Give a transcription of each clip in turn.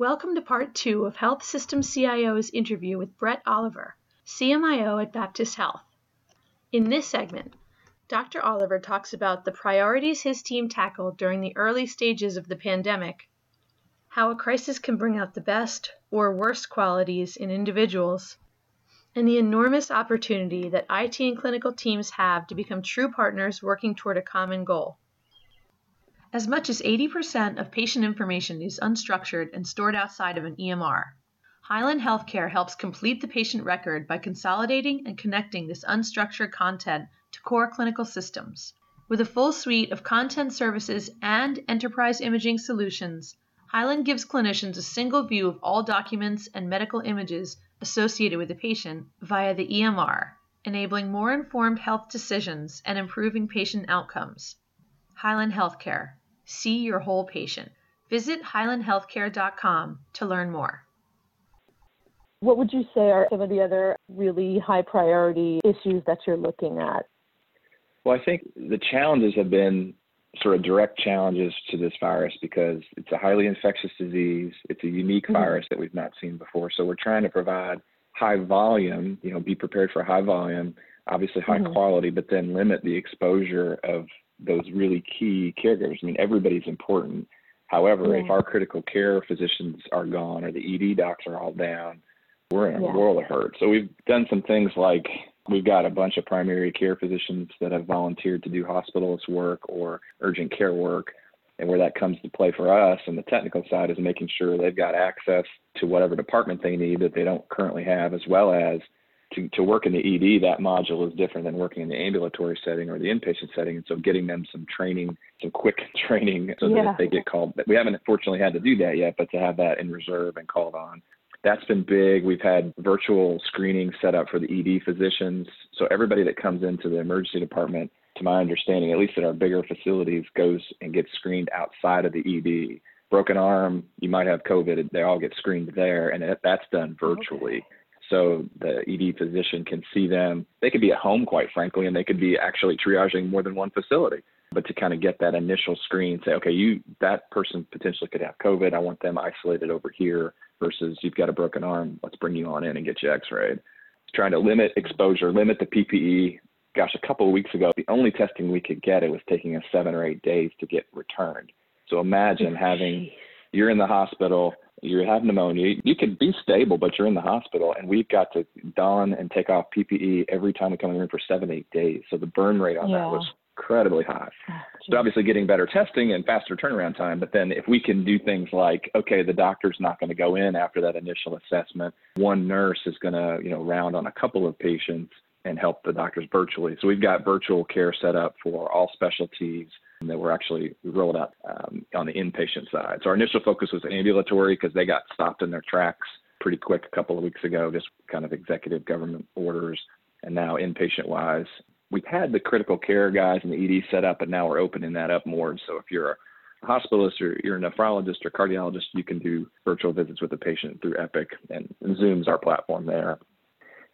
Welcome to part two of Health System CIO's interview with Brett Oliver, CMIO at Baptist Health. In this segment, Dr. Oliver talks about the priorities his team tackled during the early stages of the pandemic, how a crisis can bring out the best or worst qualities in individuals, and the enormous opportunity that IT and clinical teams have to become true partners working toward a common goal. As much as 80% of patient information is unstructured and stored outside of an EMR. Hyland Healthcare helps complete the patient record by consolidating and connecting this unstructured content to core clinical systems. With a full suite of content services and enterprise imaging solutions, Hyland gives clinicians a single view of all documents and medical images associated with the patient via the EMR, enabling more informed health decisions and improving patient outcomes. Hyland Healthcare. See your whole patient. Visit hylandhealthcare.com to learn more. What would you say are some of the other really high priority issues that you're looking at? Well, I think the challenges have been sort of direct challenges to this virus because it's a highly infectious disease. It's a unique mm-hmm. virus that we've not seen before. So we're trying to provide high volume, you know, be prepared for high volume, obviously high mm-hmm. quality, but then limit the exposure of those really key caregivers. I mean, everybody's important. However, yeah. if our critical care physicians are gone or the ED docs are all down, we're in a yeah. world of hurt. So we've done some things like we've got a bunch of primary care physicians that have volunteered to do hospitalist work or urgent care work. And where that comes to play for us on the technical side is making sure they've got access to whatever department they need that they don't currently have, as well as to, to work in the ED, that module is different than working in the ambulatory setting or the inpatient setting. And so getting them some training, some quick training so yeah. that if they get called, we haven't fortunately had to do that yet, but to have that in reserve and called on. That's been big. We've had virtual screening set up for the ED physicians. So everybody that comes into the emergency department, to my understanding, at least at our bigger facilities, goes and gets screened outside of the ED. Broken arm, you might have COVID, they all get screened there, and that's done virtually. Okay so the ED physician can see them. They could be at home, quite frankly, and they could be actually triaging more than one facility. But to kind of get that initial screen, say, okay, you that person potentially could have COVID. I want them isolated over here versus you've got a broken arm. Let's bring you on in and get you X-rayed. Trying to limit exposure, limit the PPE. Gosh, a couple of weeks ago, the only testing we could get it was taking us seven or eight days to get returned. So imagine having you're in the hospital you have pneumonia. You can be stable, but you're in the hospital, and we've got to don and take off PPE every time we come in the room for seven, eight days. So the burn rate on yeah. that was incredibly high. Oh, so obviously getting better testing and faster turnaround time. But then if we can do things like, okay, the doctor's not going to go in after that initial assessment. One nurse is going to, you know, round on a couple of patients and help the doctors virtually. So we've got virtual care set up for all specialties that we're actually rolled out um, on the inpatient side. So our initial focus was ambulatory because they got stopped in their tracks pretty quick a couple of weeks ago, just kind of executive government orders. And now inpatient wise, we've had the critical care guys and the ED set up, and now we're opening that up more. So if you're a hospitalist or you're a nephrologist or cardiologist, you can do virtual visits with the patient through Epic, and Zoom's our platform there.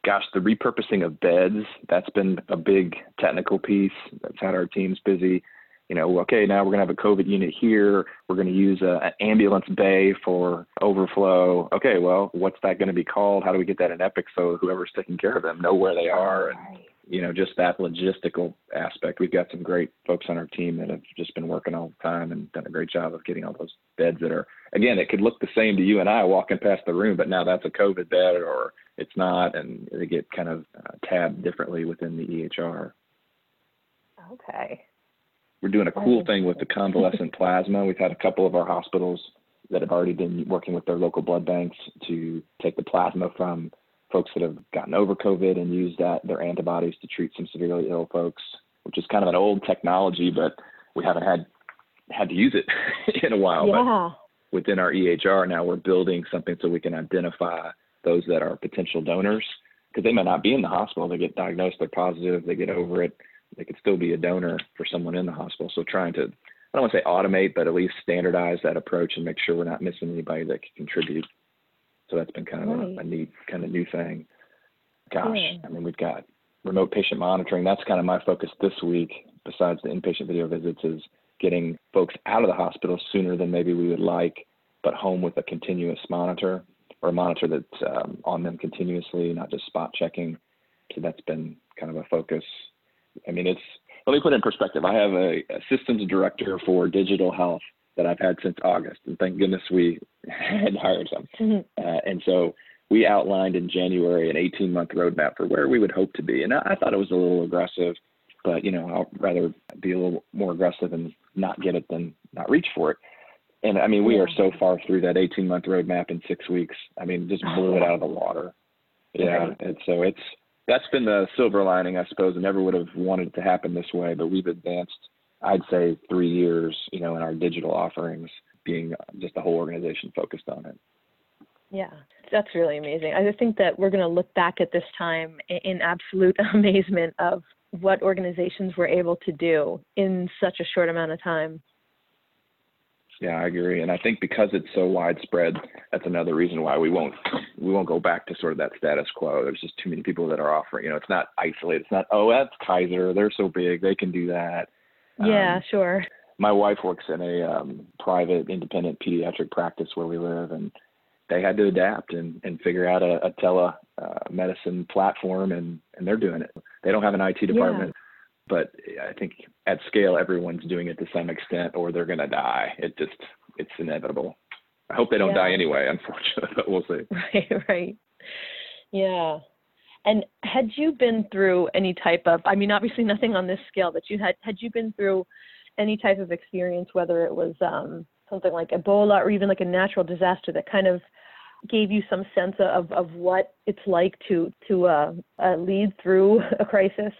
Gosh, the repurposing of beds, that's been a big technical piece that's had our teams busy you know, okay, now we're going to have a COVID unit here. We're going to use a, an ambulance bay for overflow. Okay, well, what's that going to be called? How do we get that in Epic so whoever's taking care of them know where they are? And, you know, just that logistical aspect. We've got some great folks on our team that have just been working all the time and done a great job of getting all those beds that are, again, it could look the same to you and I walking past the room, but now that's a COVID bed or it's not. And they get kind of uh, tabbed differently within the EHR. Okay. We're doing a cool thing with the convalescent plasma. We've had a couple of our hospitals that have already been working with their local blood banks to take the plasma from folks that have gotten over COVID and use that their antibodies to treat some severely ill folks, which is kind of an old technology, but we haven't had had to use it in a while. Yeah. But within our EHR now, we're building something so we can identify those that are potential donors because they may not be in the hospital. They get diagnosed, they're positive, they get over it, they could still be a donor for someone in the hospital. So trying to, I don't want to say automate, but at least standardize that approach and make sure we're not missing anybody that can contribute. So that's been kind of right. a, a, neat, kind of new thing. Gosh, yeah. I mean, we've got remote patient monitoring. That's kind of my focus this week, besides the inpatient video visits, is getting folks out of the hospital sooner than maybe we would like but home with a continuous monitor or a monitor that's um, on them continuously, not just spot checking. So that's been kind of a focus. I mean, it's let me put it in perspective. I have a, a systems director for digital health that I've had since August, and thank goodness we had hired some. Mm-hmm. Uh, and so we outlined in January an 18 month roadmap for where we would hope to be. And I, I thought it was a little aggressive, but you know, I'll rather be a little more aggressive and not get it than not reach for it. And I mean, we are so far through that 18 month roadmap in six weeks. I mean, just blew it out of the water. Yeah. And so it's, that's been the silver lining, I suppose. I never would have wanted it to happen this way, but we've advanced, I'd say, three years, you know, in our digital offerings, being just the whole organization focused on it. Yeah, that's really amazing. I think that we're going to look back at this time in absolute amazement of what organizations were able to do in such a short amount of time. Yeah, I agree, and I think because it's so widespread, that's another reason why we won't we won't go back to sort of that status quo. There's just too many people that are offering. You know, it's not isolated. It's not oh that's Kaiser. They're so big, they can do that. Yeah, um, sure. My wife works in a um, private independent pediatric practice where we live, and they had to adapt and, and figure out a, a telemedicine uh, platform, and, and they're doing it. They don't have an IT department, yeah. But I think at scale, everyone's doing it to some extent, or they're going to die. It just it's inevitable. I hope they don't yeah. die anyway, unfortunately, but we'll see. Right, right. Yeah. And had you been through any type of, I mean, obviously nothing on this scale, but you had, had you been through any type of experience, whether it was um, something like Ebola or even like a natural disaster that kind of gave you some sense of, of what it's like to to uh, uh, lead through a crisis?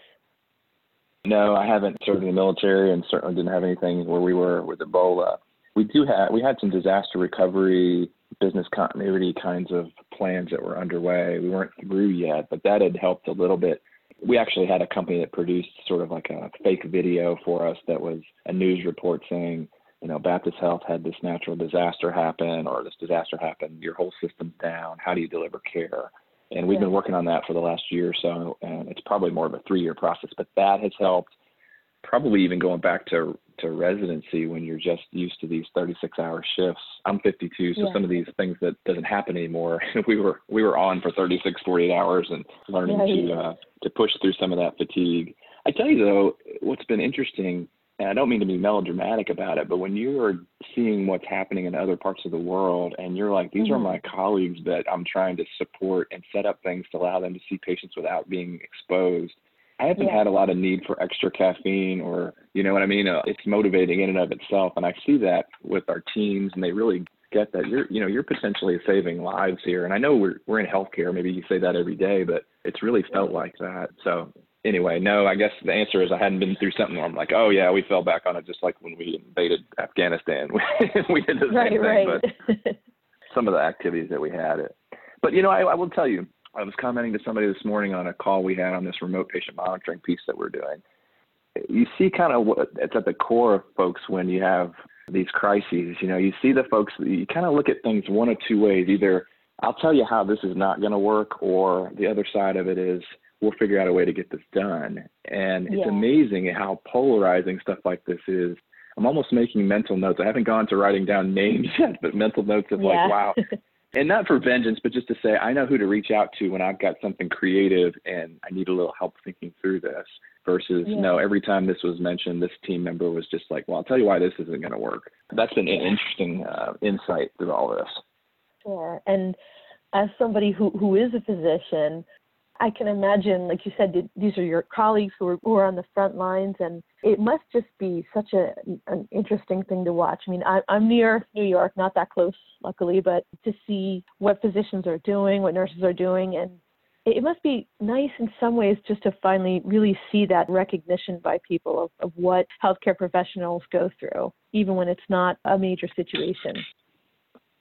No, I haven't served in the military, and certainly didn't have anything where we were with Ebola. We do have we had some disaster recovery, business continuity kinds of plans that were underway. We weren't through yet, but that had helped a little bit. We actually had a company that produced sort of like a fake video for us that was a news report saying you know, Baptist Health had this natural disaster happen or this disaster happened, your whole system's down. How do you deliver care? And we've yeah. been working on that for the last year or so, and it's probably more of a three year process, but that has helped probably even going back to to residency when you're just used to these 36 hour shifts. I'm 52, so yeah. some of these things that doesn't happen anymore. we were we were on for 36, 48 hours and learning to uh, to push through some of that fatigue. I tell you though, what's been interesting and I don't mean to be melodramatic about it, but when you are seeing what's happening in other parts of the world and you're like, these mm-hmm. are my colleagues that I'm trying to support and set up things to allow them to see patients without being exposed. I haven't yeah. had a lot of need for extra caffeine or, you know what I mean? Uh, it's motivating in and of itself. And I see that with our teams and they really get that you're, you know, you're potentially saving lives here. And I know we're, we're in healthcare. Maybe you say that every day, but it's really felt like that. So anyway, no, I guess the answer is I hadn't been through something where I'm like, oh yeah, we fell back on it just like when we invaded Afghanistan. we did the right, same right. thing, but some of the activities that we had. It. But you know, I, I will tell you, I was commenting to somebody this morning on a call we had on this remote patient monitoring piece that we're doing. You see kind of what it's at the core of folks when you have these crises. You know, you see the folks, you kind of look at things one of two ways. Either I'll tell you how this is not going to work, or the other side of it is we'll figure out a way to get this done. And it's yeah. amazing how polarizing stuff like this is. I'm almost making mental notes. I haven't gone to writing down names yet, but mental notes of yeah. like, wow. and not for vengeance, but just to say I know who to reach out to when I've got something creative and I need a little help thinking through this. Versus, yeah. no, every time this was mentioned, this team member was just like, well, I'll tell you why this isn't going to work. That's been an interesting uh, insight through all this. Sure. And as somebody who, who is a physician, I can imagine, like you said, these are your colleagues who are, who are on the front lines, and it must just be such a an interesting thing to watch. I mean, I, I'm near New York, not that close, luckily, but to see what physicians are doing, what nurses are doing, and it must be nice in some ways just to finally really see that recognition by people of, of what healthcare professionals go through, even when it's not a major situation.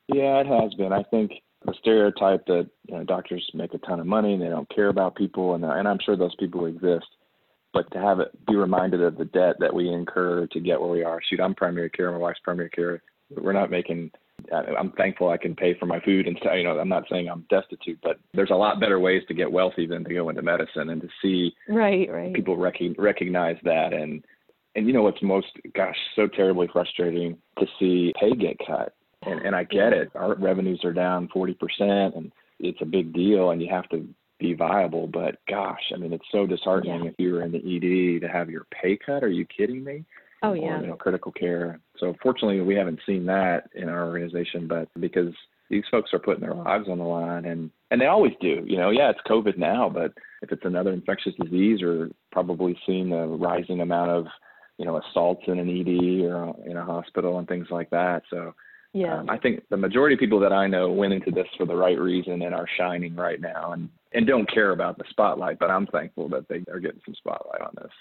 Yeah, it has been. I think the stereotype that you know, doctors make a ton of money and they don't care about people, and and I'm sure those people exist. But to have it be reminded of the debt that we incur to get where we are. Shoot, I'm primary care. My wife's primary care. We're not making. I'm thankful I can pay for my food and you know I'm not saying I'm destitute, but there's a lot better ways to get wealthy than to go into medicine and to see right, right. people rec- recognize that and and you know what's most gosh so terribly frustrating to see pay get cut And, and I get it. Our revenues are down 40%, and it's a big deal, and you have to be viable. But gosh, I mean, it's so disheartening yeah. if you were in the ED to have your pay cut. Are you kidding me? Oh yeah. Or, you know, critical care. So fortunately, we haven't seen that in our organization, but because these folks are putting their lives on the line and and they always do you know yeah it's covid now but if it's another infectious disease or probably seeing a rising amount of you know assaults in an ed or in a hospital and things like that so yeah um, i think the majority of people that i know went into this for the right reason and are shining right now and and don't care about the spotlight but i'm thankful that they are getting some spotlight on this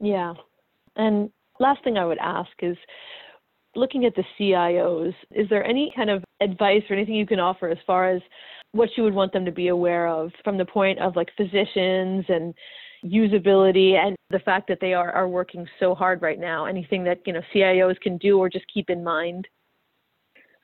yeah and last thing i would ask is looking at the CIOs, is there any kind of advice or anything you can offer as far as what you would want them to be aware of from the point of like physicians and usability and the fact that they are, are working so hard right now? Anything that, you know, CIOs can do or just keep in mind?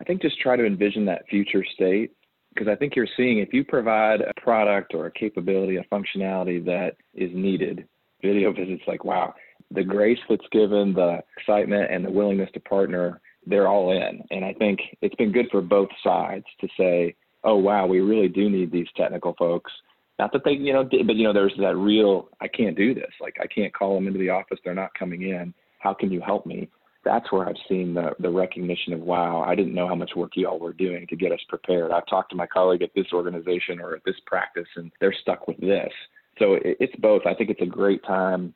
I think just try to envision that future state because I think you're seeing if you provide a product or a capability, a functionality that is needed, video visits like, wow, the grace that's given, the excitement, and the willingness to partner, they're all in. And I think it's been good for both sides to say, oh, wow, we really do need these technical folks. Not that they, you know, but, you know, there's that real, I can't do this. Like, I can't call them into the office. They're not coming in. How can you help me? That's where I've seen the, the recognition of, wow, I didn't know how much work you all were doing to get us prepared. I've talked to my colleague at this organization or at this practice, and they're stuck with this. So it's both. I think it's a great time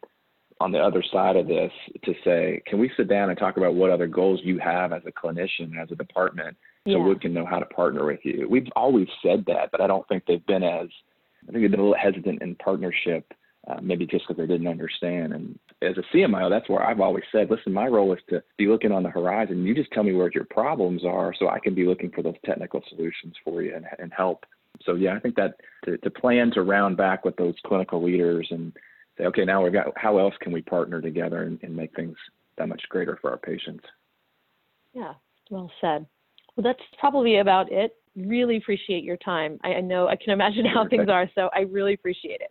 on the other side of this to say, can we sit down and talk about what other goals you have as a clinician, as a department, so yeah. we can know how to partner with you? We've always said that, but I don't think they've been as, I think they've been a little hesitant in partnership, uh, maybe just because they didn't understand. And as a CMO, that's where I've always said, listen, my role is to be looking on the horizon. You just tell me where your problems are so I can be looking for those technical solutions for you and, and help. So yeah, I think that to, to plan to round back with those clinical leaders and say, okay, now we've got how else can we partner together and, and make things that much greater for our patients. Yeah, well said. Well, that's probably about it. Really appreciate your time. I, I know I can imagine how things are, so I really appreciate it.